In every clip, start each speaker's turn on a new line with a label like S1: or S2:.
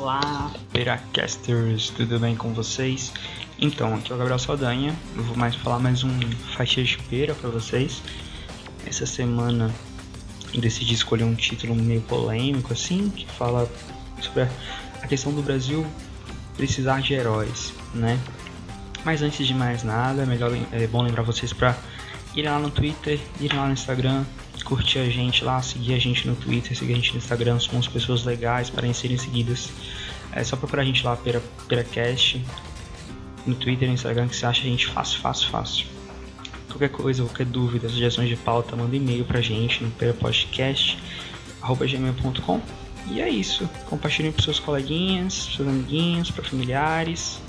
S1: Olá, Peracasters, tudo bem com vocês? Então, aqui é o Gabriel Saldanha, eu vou mais falar mais um faixinha de pera para vocês. Essa semana eu decidi escolher um título meio polêmico assim, que fala sobre a questão do Brasil precisar de heróis, né? Mas antes de mais nada, é, melhor, é bom lembrar vocês para ir lá no Twitter, ir lá no Instagram, curtir a gente lá, seguir a gente no Twitter, seguir a gente no Instagram, somos pessoas legais para serem seguidas. É só procurar a gente lá, Pera, PeraCast, no Twitter no Instagram, que você acha a gente fácil, fácil, fácil. Qualquer coisa, qualquer dúvida, sugestões de pauta, manda e-mail pra gente no perapodcast.gmail.com E é isso. Compartilhem para seus coleguinhas, seus amiguinhos, para familiares.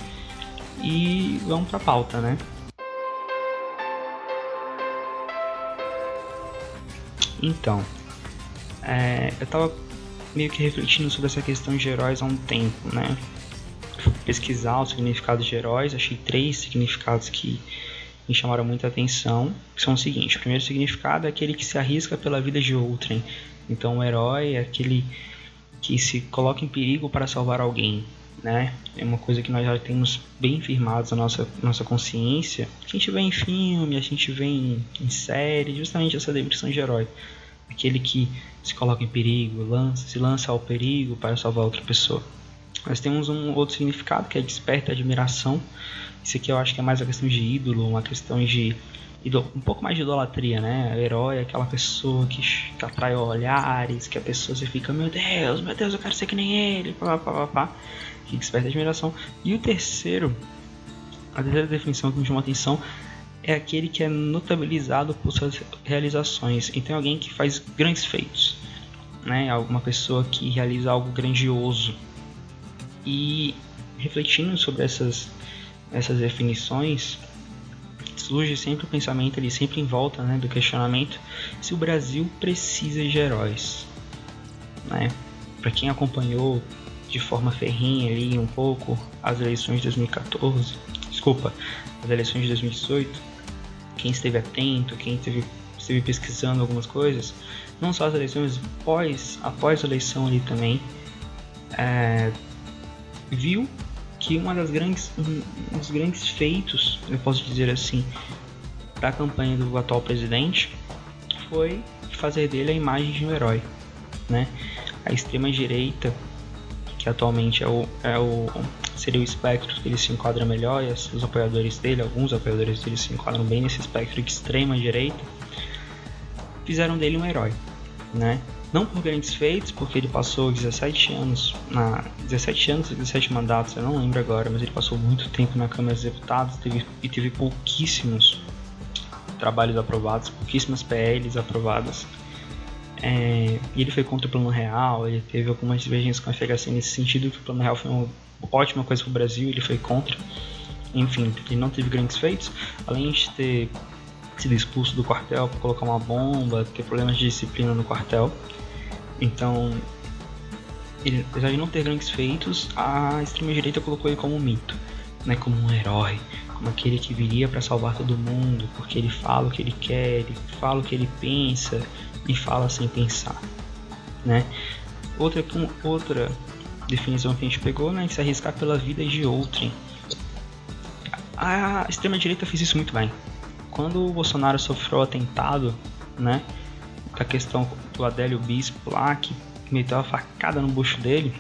S1: E vamos pra pauta, né? Então, é, eu tava meio que refletindo sobre essa questão de heróis há um tempo, né? Fui pesquisar o significado de heróis, achei três significados que me chamaram muita atenção, que são o seguinte: o primeiro significado é aquele que se arrisca pela vida de outrem. Então, o herói é aquele que se coloca em perigo para salvar alguém, né? É uma coisa que nós já temos bem firmados na nossa, nossa consciência. A gente vê em filme, a gente vê em, em série, justamente essa definição de herói. Aquele que se coloca em perigo, lança, se lança ao perigo para salvar outra pessoa. Nós temos um outro significado que é desperta admiração. Isso aqui eu acho que é mais uma questão de ídolo, uma questão de um pouco mais de idolatria, né? O herói é aquela pessoa que, que atrai olhares, que a pessoa se fica, meu Deus, meu Deus, eu quero ser que nem ele, pá, pá, pá, pá que desperta admiração. E o terceiro, a terceira definição que me chamou a atenção é aquele que é notabilizado por suas realizações. Então, alguém que faz grandes feitos, né? Alguma pessoa que realiza algo grandioso. E refletindo sobre essas essas definições, surge sempre o pensamento ali, sempre em volta, né, do questionamento se o Brasil precisa de heróis, né? Para quem acompanhou de forma ferrinha ali um pouco as eleições de 2014, desculpa, as eleições de 2018, quem esteve atento, quem esteve, esteve pesquisando algumas coisas, não só as eleições, após, após a eleição ali também, é, viu que uma das grandes, um dos grandes feitos, eu posso dizer assim, da campanha do atual presidente foi fazer dele a imagem de um herói, né? A extrema direita que atualmente é o, é o seria o espectro que ele se enquadra melhor, e os apoiadores dele, alguns apoiadores dele se enquadram bem nesse espectro de extrema direita, fizeram dele um herói, né? Não por grandes feitos, porque ele passou 17 anos, na 17 anos, 17 mandatos, eu não lembro agora, mas ele passou muito tempo na Câmara dos Deputados teve, e teve pouquíssimos trabalhos aprovados, pouquíssimas PLs aprovadas é, ele foi contra o Plano Real, ele teve algumas divergências com a FHC nesse sentido, que o Plano Real foi uma ótima coisa para o Brasil, ele foi contra. Enfim, ele não teve grandes feitos, além de ter sido expulso do quartel por colocar uma bomba, ter problemas de disciplina no quartel. Então, ele, apesar de não ter grandes feitos, a extrema-direita colocou ele como um mito, né, como um herói, como aquele que viria para salvar todo mundo, porque ele fala o que ele quer, ele fala o que ele pensa, e fala sem pensar, né? Outra, outra definição que a gente pegou, né, é se arriscar pela vida de outrem. A extrema direita fez isso muito bem. Quando o Bolsonaro sofreu o atentado, né, a questão do Adélio Bispo lá que meteu a facada no bucho dele,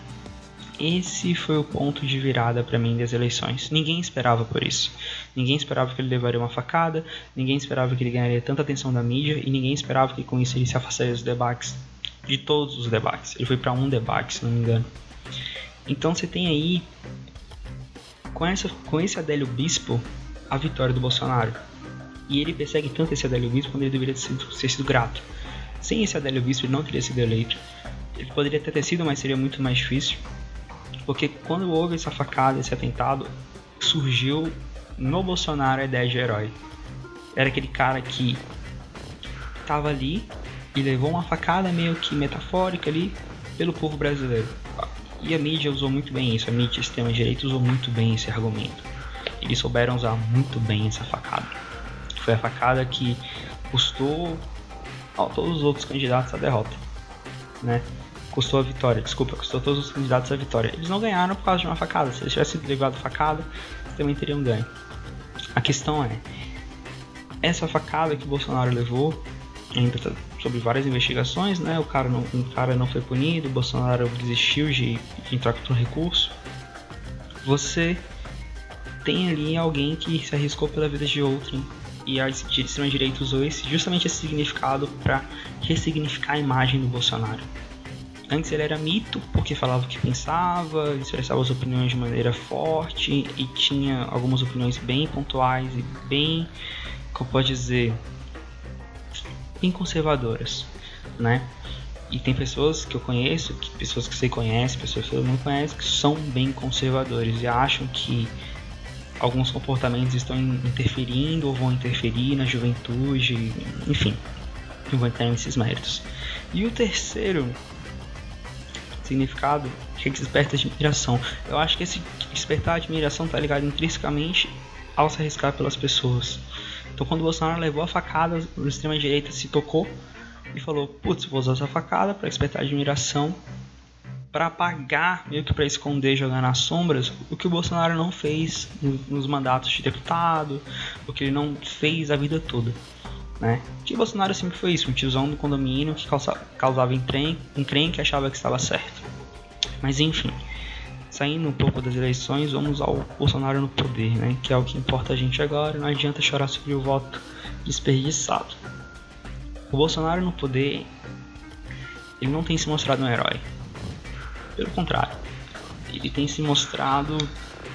S1: esse foi o ponto de virada para mim das eleições. Ninguém esperava por isso. Ninguém esperava que ele levaria uma facada, ninguém esperava que ele ganharia tanta atenção da mídia e ninguém esperava que com isso ele se afastaria dos debates, de todos os debates. Ele foi para um debate, se não me engano. Então você tem aí com, essa, com esse Adélio Bispo a vitória do Bolsonaro. E ele persegue tanto esse Adélio Bispo quando ele deveria ter sido, ter sido grato. Sem esse Adélio Bispo ele não teria sido eleito. Ele poderia ter, ter sido, mas seria muito mais difícil. Porque quando houve essa facada, esse atentado, surgiu no Bolsonaro a ideia de herói. Era aquele cara que estava ali e levou uma facada meio que metafórica ali pelo povo brasileiro. E a mídia usou muito bem isso, a mídia extrema direita usou muito bem esse argumento. Eles souberam usar muito bem essa facada. Foi a facada que custou a todos os outros candidatos a derrota, né? Custou a vitória, desculpa, custou todos os candidatos a vitória. Eles não ganharam por causa de uma facada. Se eles tivessem levado facada, também teriam ganho. A questão é, essa facada que o Bolsonaro levou, ainda tá sobre várias investigações, né? O cara não, o cara não foi punido, Bolsonaro desistiu de, de entrar contra o recurso. Você tem ali alguém que se arriscou pela vida de outrem e a extrema-direita usou esse, justamente esse significado para ressignificar a imagem do Bolsonaro. Antes ele era mito porque falava o que pensava, expressava as opiniões de maneira forte e tinha algumas opiniões bem pontuais e bem, como pode dizer, bem conservadoras, né? E tem pessoas que eu conheço, que, pessoas que você conhece, pessoas que eu não conheço, que são bem conservadores e acham que alguns comportamentos estão interferindo ou vão interferir na juventude, enfim, não vou entrar nesses méritos. E o terceiro significado que desperta admiração. Eu acho que esse despertar admiração está ligado intrinsecamente ao se arriscar pelas pessoas. Então, quando o Bolsonaro levou a facada, o extrema-direita se tocou e falou: Putz, vou usar essa facada para despertar admiração para apagar, meio que para esconder, jogar nas sombras, o que o Bolsonaro não fez nos mandatos de deputado, o que ele não fez a vida toda. Né? Que o Bolsonaro sempre foi isso, um tiozão do condomínio que causava encrenque e achava que estava certo. Mas enfim, saindo um pouco das eleições, vamos ao Bolsonaro no poder, né? que é o que importa a gente agora, não adianta chorar sobre o voto desperdiçado. O Bolsonaro no poder, ele não tem se mostrado um herói, pelo contrário, ele tem se mostrado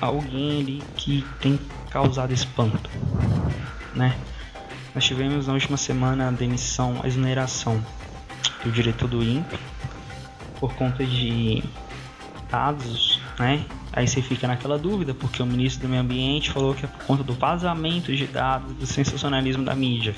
S1: alguém ali que tem causado espanto, né? Nós tivemos na última semana a demissão, a exoneração do diretor do INPE por conta de dados, né? Aí você fica naquela dúvida, porque o ministro do Meio Ambiente falou que é por conta do vazamento de dados, do sensacionalismo da mídia.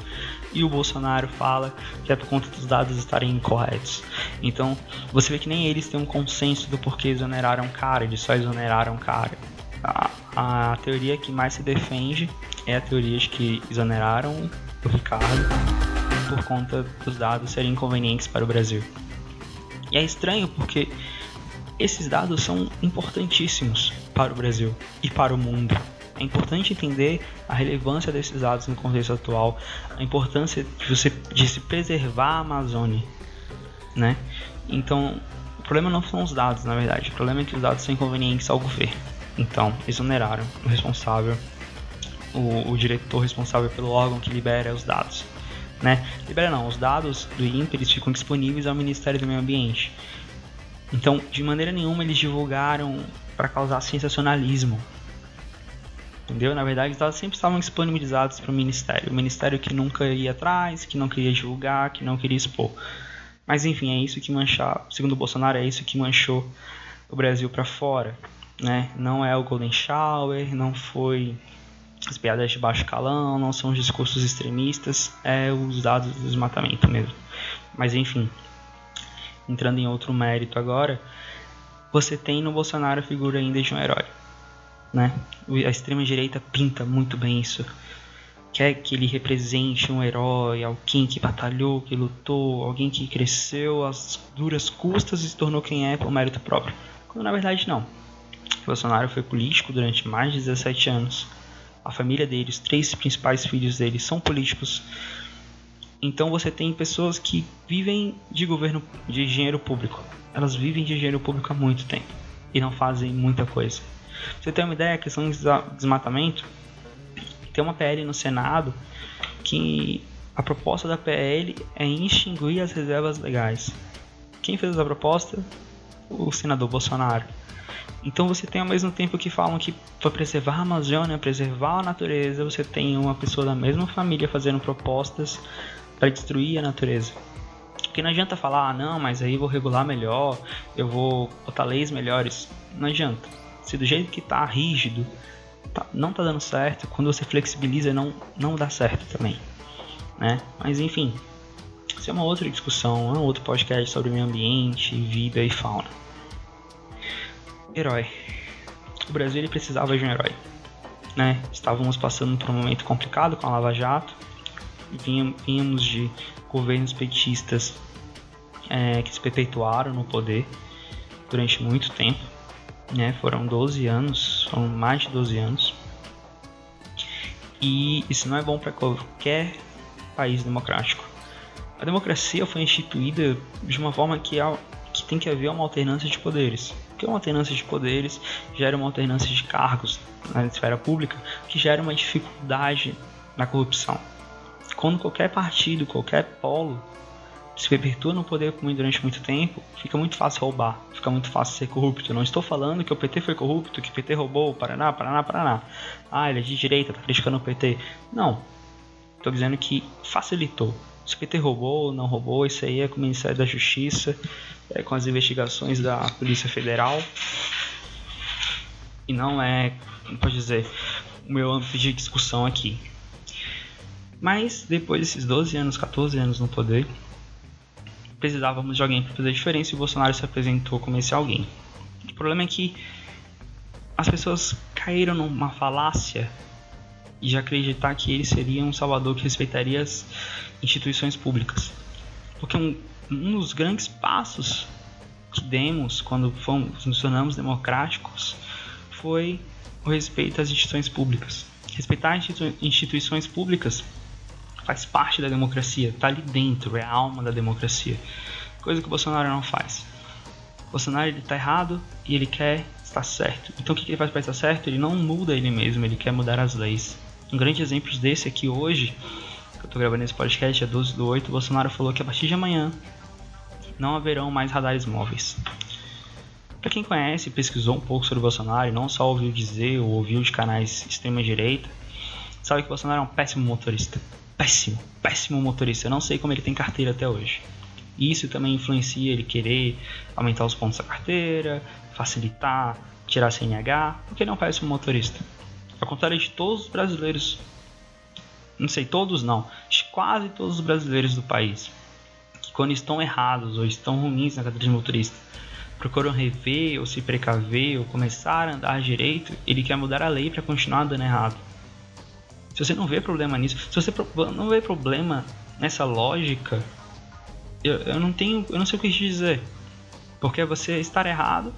S1: E o Bolsonaro fala que é por conta dos dados estarem incorretos. Então, você vê que nem eles têm um consenso do porquê exoneraram o cara, eles só exoneraram o cara. A, a teoria que mais se defende é a teoria de que exoneraram o Ricardo por conta dos dados serem inconvenientes para o Brasil. E é estranho porque esses dados são importantíssimos para o Brasil e para o mundo. É importante entender a relevância desses dados no contexto atual, a importância de, você, de se preservar a Amazônia, né? Então, o problema não são os dados, na verdade. O problema é que os dados são inconvenientes ao governo. Então, exoneraram o responsável, o, o diretor responsável pelo órgão que libera os dados. Né? Libera não, os dados do INPE eles ficam disponíveis ao Ministério do Meio Ambiente. Então, de maneira nenhuma eles divulgaram para causar sensacionalismo. Entendeu? Na verdade, eles sempre estavam disponibilizados para o ministério. O ministério que nunca ia atrás, que não queria divulgar, que não queria expor. Mas enfim, é isso que manchar, segundo Bolsonaro, é isso que manchou o Brasil para fora, né? Não é o Golden Shower, não foi as piadas de baixo calão, não são os discursos extremistas, é os dados do desmatamento mesmo. Mas enfim, entrando em outro mérito agora, você tem no Bolsonaro a figura ainda de um herói. Né? A extrema-direita pinta muito bem isso. Quer que ele represente um herói, alguém que batalhou, que lutou, alguém que cresceu às duras custas e se tornou quem é por mérito próprio. Quando na verdade não. Bolsonaro foi político durante mais de 17 anos. A família dele, os três principais filhos dele são políticos então você tem pessoas que vivem de governo de dinheiro público. Elas vivem de dinheiro público há muito tempo e não fazem muita coisa. Você tem uma ideia, a questão de desmatamento, tem uma PL no Senado que a proposta da PL é extinguir as reservas legais. Quem fez essa proposta? O senador Bolsonaro. Então você tem ao mesmo tempo que falam que para preservar a Amazônia, preservar a natureza, você tem uma pessoa da mesma família fazendo propostas para destruir a natureza. Porque não adianta falar, ah, não, mas aí vou regular melhor, eu vou botar leis melhores. Não adianta. Se do jeito que tá rígido, tá, não tá dando certo, quando você flexibiliza não, não dá certo também. Né? Mas enfim, isso é uma outra discussão, é um outro podcast sobre meio ambiente, vida e fauna. Herói. O Brasil ele precisava de um herói. Né? Estávamos passando por um momento complicado com a Lava Jato vínhamos de governos petistas é, que se perpetuaram no poder durante muito tempo. Né? Foram 12 anos, foram mais de 12 anos. E isso não é bom para qualquer país democrático. A democracia foi instituída de uma forma que, há, que tem que haver uma alternância de poderes. Porque uma alternância de poderes gera uma alternância de cargos na esfera pública, que gera uma dificuldade na corrupção. Quando qualquer partido, qualquer polo se perpetua no poder durante muito tempo, fica muito fácil roubar, fica muito fácil ser corrupto. Não estou falando que o PT foi corrupto, que o PT roubou Paraná, Paraná, Paraná. Ah, ele é de direita, tá criticando o PT. Não. Estou dizendo que facilitou. Se o PT roubou ou não roubou, isso aí é com o Ministério da Justiça, é com as investigações da Polícia Federal. E não é, como pode dizer, o meu âmbito de discussão aqui. Mas depois desses 12 anos, 14 anos no poder, precisávamos de alguém para fazer diferença e o Bolsonaro se apresentou como esse alguém. O problema é que as pessoas caíram numa falácia de acreditar que ele seria um salvador que respeitaria as instituições públicas. Porque um, um dos grandes passos que demos quando fomos, nos tornamos democráticos foi o respeito às instituições públicas. Respeitar institu instituições públicas faz parte da democracia, está ali dentro, é a alma da democracia. Coisa que o Bolsonaro não faz. O Bolsonaro ele tá errado e ele quer estar certo. Então o que ele faz para estar certo? Ele não muda ele mesmo, ele quer mudar as leis. Um grande exemplo desse é que hoje, que eu estou gravando esse podcast, é 12 do 8, o Bolsonaro falou que a partir de amanhã não haverão mais radares móveis. Para quem conhece, pesquisou um pouco sobre Bolsonaro não só ouviu dizer ou ouviu de canais extrema-direita, sabe que Bolsonaro é um péssimo motorista péssimo, péssimo motorista. Eu não sei como ele tem carteira até hoje. Isso também influencia ele querer aumentar os pontos da carteira, facilitar, tirar CNH, porque ele é um péssimo motorista. Ao contrário de todos os brasileiros, não sei todos não, de quase todos os brasileiros do país, que quando estão errados ou estão ruins na carteira de motorista, procuram rever ou se precaver ou começar a andar direito, ele quer mudar a lei para continuar andando errado. Se você não vê problema nisso, se você não vê problema nessa lógica, eu, eu não tenho, eu não sei o que te dizer. Porque é você estar errado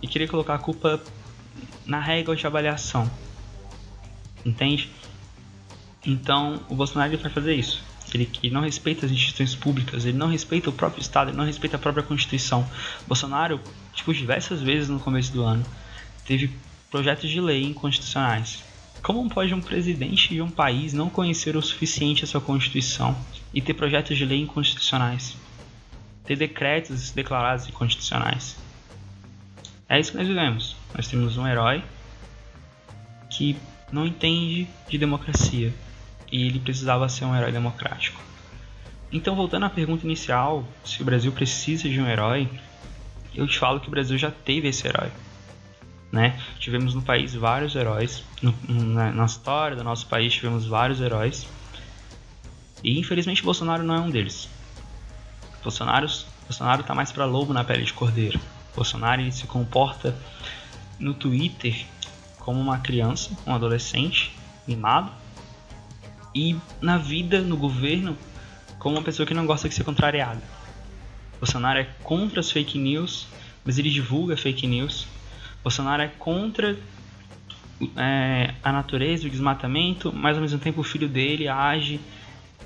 S1: e querer colocar a culpa na régua de avaliação. Entende? Então, o Bolsonaro vai fazer isso. Ele, ele, não respeita as instituições públicas, ele não respeita o próprio Estado, ele não respeita a própria Constituição. Bolsonaro, tipo, diversas vezes no começo do ano, teve projetos de lei inconstitucionais. Como pode um presidente de um país não conhecer o suficiente a sua Constituição e ter projetos de lei inconstitucionais? Ter decretos declarados inconstitucionais? É isso que nós vivemos. Nós temos um herói que não entende de democracia e ele precisava ser um herói democrático. Então, voltando à pergunta inicial, se o Brasil precisa de um herói, eu te falo que o Brasil já teve esse herói né? Tivemos no país vários heróis, no, na, na, história do nosso país tivemos vários heróis. E infelizmente Bolsonaro não é um deles. Bolsonaro, Bolsonaro tá mais para lobo na pele de cordeiro. Bolsonaro ele se comporta no Twitter como uma criança, um adolescente mimado e na vida, no governo, como uma pessoa que não gosta de ser contrariada. Bolsonaro é contra as fake news, mas ele divulga fake news Bolsonaro é contra é, a natureza, o desmatamento, mas ao mesmo tempo o filho dele age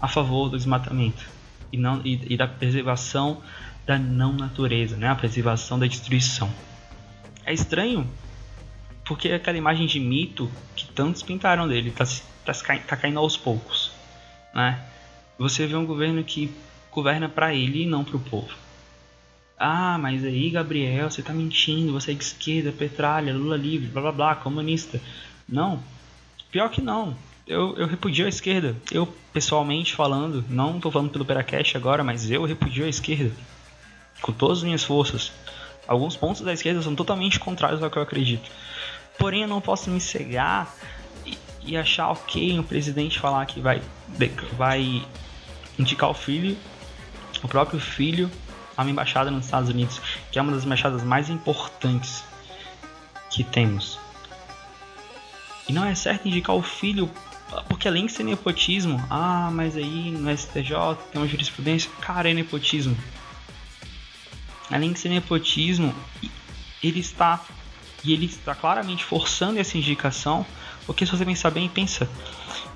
S1: a favor do desmatamento e, não, e, e da preservação da não natureza, né? a preservação da destruição. É estranho porque aquela imagem de mito que tantos pintaram dele está tá, tá caindo aos poucos. Né? Você vê um governo que governa para ele e não para o povo. Ah, mas aí, Gabriel, você tá mentindo, você é de esquerda, petralha, Lula livre, blá blá blá, comunista. Não. Pior que não. Eu, eu repudio a esquerda. Eu, pessoalmente falando, não tô falando pelo Peracast agora, mas eu repudio a esquerda. Com todas as minhas forças. Alguns pontos da esquerda são totalmente contrários ao que eu acredito. Porém, eu não posso me cegar e, e achar ok o presidente falar que vai, vai indicar o filho, o próprio filho a uma embaixada nos Estados Unidos, que é uma das embaixadas mais importantes que temos. E não é certo indicar o filho, porque além de ser nepotismo, ah, mas aí no STJ tem uma jurisprudência, cara, é nepotismo. além de ser nepotismo, ele está e ele está claramente forçando essa indicação, porque se você pensar bem, pensa,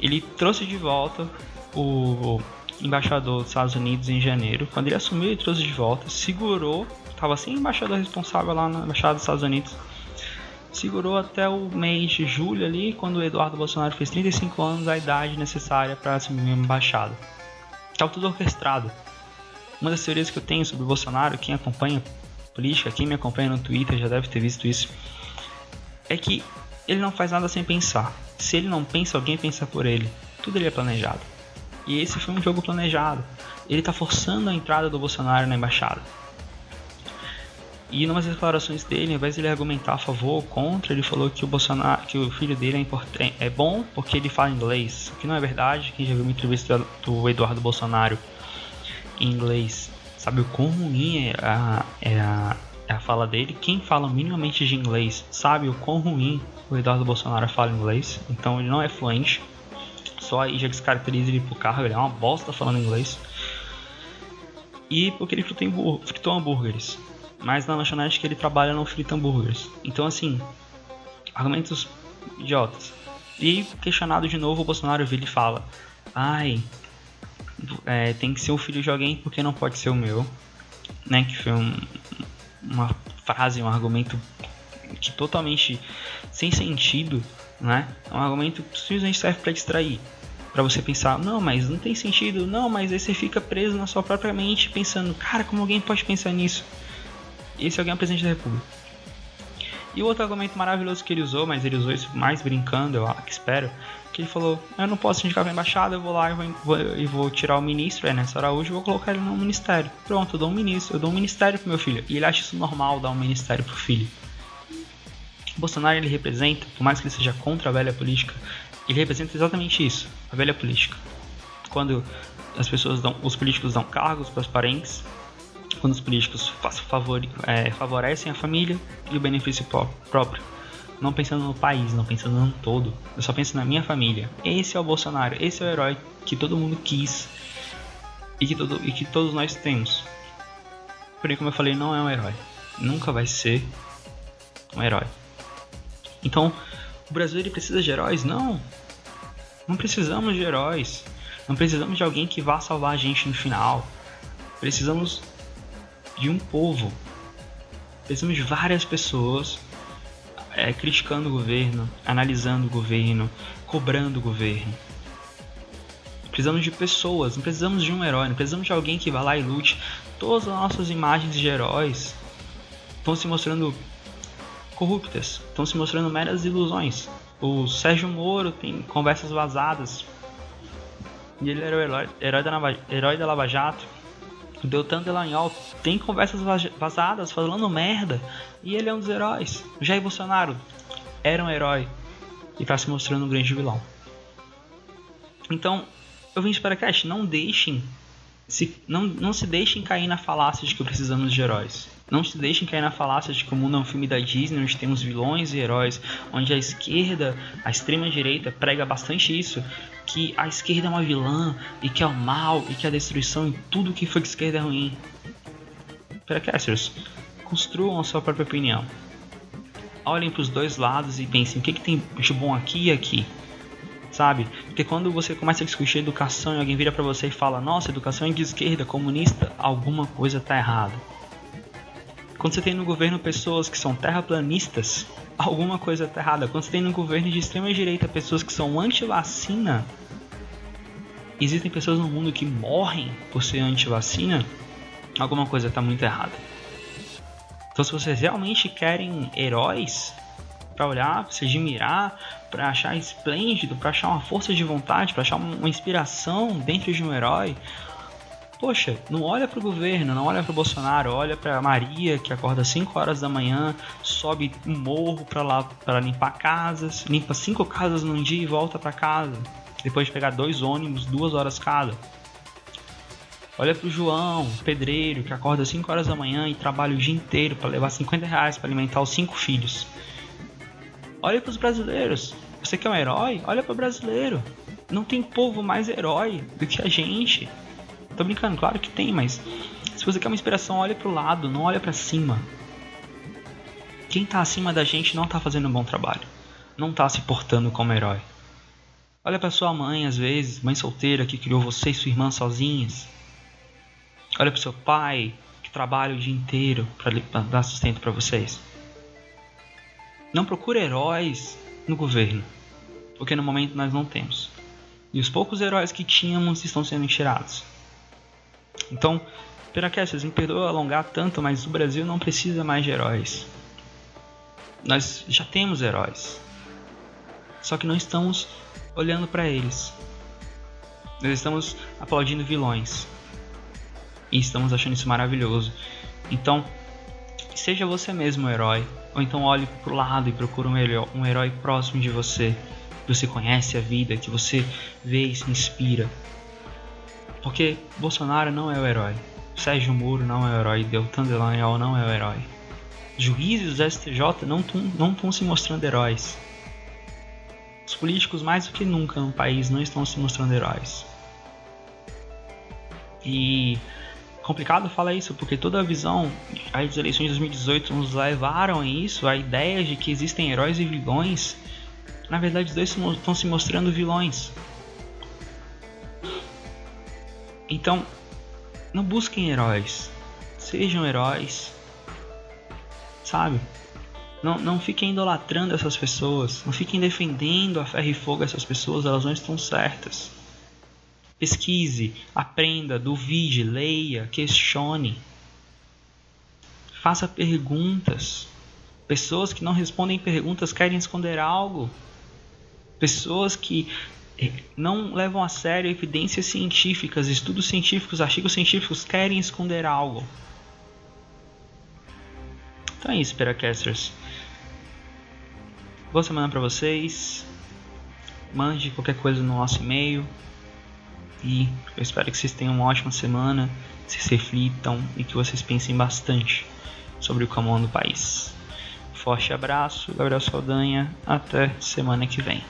S1: ele trouxe de volta o embaixador dos Estados Unidos em janeiro. Quando ele assumiu, ele trouxe de volta, segurou, estava sem embaixador responsável lá na embaixada dos Estados Unidos. Segurou até o mês de julho ali, quando o Eduardo Bolsonaro fez 35 anos, a idade necessária para assumir uma embaixada. Estava tudo orquestrado. Uma das teorias que eu tenho sobre o Bolsonaro, quem acompanha política, quem me acompanha no Twitter já deve ter visto isso, é que ele não faz nada sem pensar. Se ele não pensa, alguém pensa por ele. Tudo ele é planejado. E esse foi um jogo planejado. Ele está forçando a entrada do Bolsonaro na embaixada. E numas declarações dele, ao invés de ele argumentar a favor ou contra, ele falou que o Bolsonaro, que o filho dele é, é bom porque ele fala inglês. O que não é verdade. Quem já viu uma entrevista do Eduardo Bolsonaro em inglês sabe o quão ruim é a, é a, a fala dele. Quem fala minimamente de inglês sabe o quão ruim o Eduardo Bolsonaro fala inglês. Então ele não é fluente. Só aí já descaracteriza ele pro carro, ele é uma bosta falando inglês. E porque ele fritou, fritou hambúrgueres. Mas na lanchonete que ele trabalha não frita hambúrgueres. Então assim, argumentos idiotas. E questionado de novo, o Bolsonaro vira e fala: Ai, é, tem que ser o filho de alguém porque não pode ser o meu. Né? Que foi um, uma frase, um argumento que totalmente sem sentido, né? É um argumento que simplesmente serve para distrair. Para você pensar, não, mas não tem sentido, não, mas aí você fica preso na sua própria mente pensando, cara, como alguém pode pensar nisso? Esse alguém é o presidente da República. E outro argumento maravilhoso que ele usou, mas ele usou isso mais brincando, eu espero, que ele falou: Eu não posso indicar para a embaixada, eu vou lá e vou, vou, vou tirar o ministro, Ernesto Araújo, e vou colocar ele no ministério. Pronto, eu dou um ministro, eu dou um ministério pro meu filho. E ele acha isso normal dar um ministério pro filho. Bolsonaro ele representa, por mais que ele seja contra a velha política, ele representa exatamente isso, a velha política. Quando as pessoas dão, os políticos dão cargos para os parentes, quando os políticos favor, é, favorecem a família e o benefício próprio não pensando no país, não pensando no todo. Eu só penso na minha família. Esse é o Bolsonaro, esse é o herói que todo mundo quis e que, todo, e que todos nós temos. Porém, como eu falei, não é um herói. Nunca vai ser um herói. Então, o Brasil ele precisa de heróis? Não. Não precisamos de heróis. Não precisamos de alguém que vá salvar a gente no final. Precisamos de um povo. Precisamos de várias pessoas é, criticando o governo, analisando o governo, cobrando o governo. Precisamos de pessoas, não precisamos de um herói, não precisamos de alguém que vá lá e lute. Todas as nossas imagens de heróis estão se mostrando corruptas, estão se mostrando meras ilusões. O Sérgio Moro tem conversas vazadas. E ele era o herói, herói, da, herói da Lava Jato. O Deltan Delagnol tem conversas vazadas falando merda e ele é um dos heróis. Jair Bolsonaro era um herói e está se mostrando um grande vilão. Então, eu vim para cá, não deixem se, não, não se deixem cair na falácia de que precisamos de heróis. Não se deixem cair na falácia de que o mundo é um filme da Disney, onde temos vilões e heróis, onde a esquerda, a extrema direita prega bastante isso, que a esquerda é uma vilã e que é o mal e que a destruição e tudo que foi que esquerda é ruim. Precasters, construam a sua própria opinião. Olhem para os dois lados e pensem o que, que tem de bom aqui e aqui sabe? Porque quando você começa a discutir educação e alguém vira para você e fala: "Nossa, educação é de esquerda, comunista", alguma coisa tá errada. Quando você tem no governo pessoas que são terraplanistas, alguma coisa tá errada. Quando você tem no governo de extrema direita pessoas que são anti-vacina, existem pessoas no mundo que morrem por ser anti-vacina, alguma coisa tá muito errada. Então, se vocês realmente querem heróis para olhar, para se admirar, para achar esplêndido, para achar uma força de vontade, para achar uma inspiração dentro de um herói. Poxa, não olha para o governo, não olha para o Bolsonaro, olha para Maria que acorda 5 horas da manhã, sobe um morro para lá para limpar casas, limpa cinco casas num dia e volta para casa, depois de pegar dois ônibus, duas horas cada. Olha pro João, pedreiro, que acorda 5 horas da manhã e trabalha o dia inteiro para levar 50 reais para alimentar os cinco filhos. Olha para os brasileiros. Você quer um herói? Olha para o brasileiro. Não tem povo mais herói do que a gente. Tô brincando, claro que tem, mas se você quer uma inspiração, olhe pro lado, não olhe para cima. Quem tá acima da gente não tá fazendo um bom trabalho. Não tá se portando como herói. Olha para sua mãe, às vezes, mãe solteira que criou você e sua irmã sozinhas. Olha para seu pai que trabalha o dia inteiro para dar sustento para vocês. Não procure heróis no governo, porque no momento nós não temos. E os poucos heróis que tínhamos estão sendo tirados. Então, Piracast, me perdoa alongar tanto, mas o Brasil não precisa mais de heróis. Nós já temos heróis. Só que não estamos olhando para eles. Nós estamos aplaudindo vilões. E estamos achando isso maravilhoso. Então, seja você mesmo o herói. Ou então olhe pro lado e procure um um herói próximo de você. Que você conhece a vida, que você vê e se inspira. Porque Bolsonaro não é o herói. Sérgio Moro não é o herói. Deltan Dallagnol não é o herói. Juízes do STJ não estão se mostrando heróis. Os políticos, mais do que nunca no país, não estão se mostrando heróis. E complicado falar isso, porque toda a visão as eleições de 2018 nos levaram a isso, a ideia de que existem heróis e vilões. Na verdade, os dois estão se mostrando vilões. Então, não busquem heróis. Sejam heróis. Sabe? Não, não fiquem idolatrando essas pessoas. Não fiquem defendendo a ferro e fogo essas pessoas. Elas não estão certas. Pesquise, aprenda, duvide, leia, questione. Faça perguntas. Pessoas que não respondem perguntas querem esconder algo. Pessoas que não levam a sério evidências científicas, estudos científicos, artigos científicos, querem esconder algo. Então é isso, Peracasters. Boa semana para vocês. Mande qualquer coisa no nosso e-mail. E eu espero que vocês tenham uma ótima semana, se reflitam e que vocês pensem bastante sobre o comando do país. Forte abraço, Gabriel Saldanha. Até semana que vem.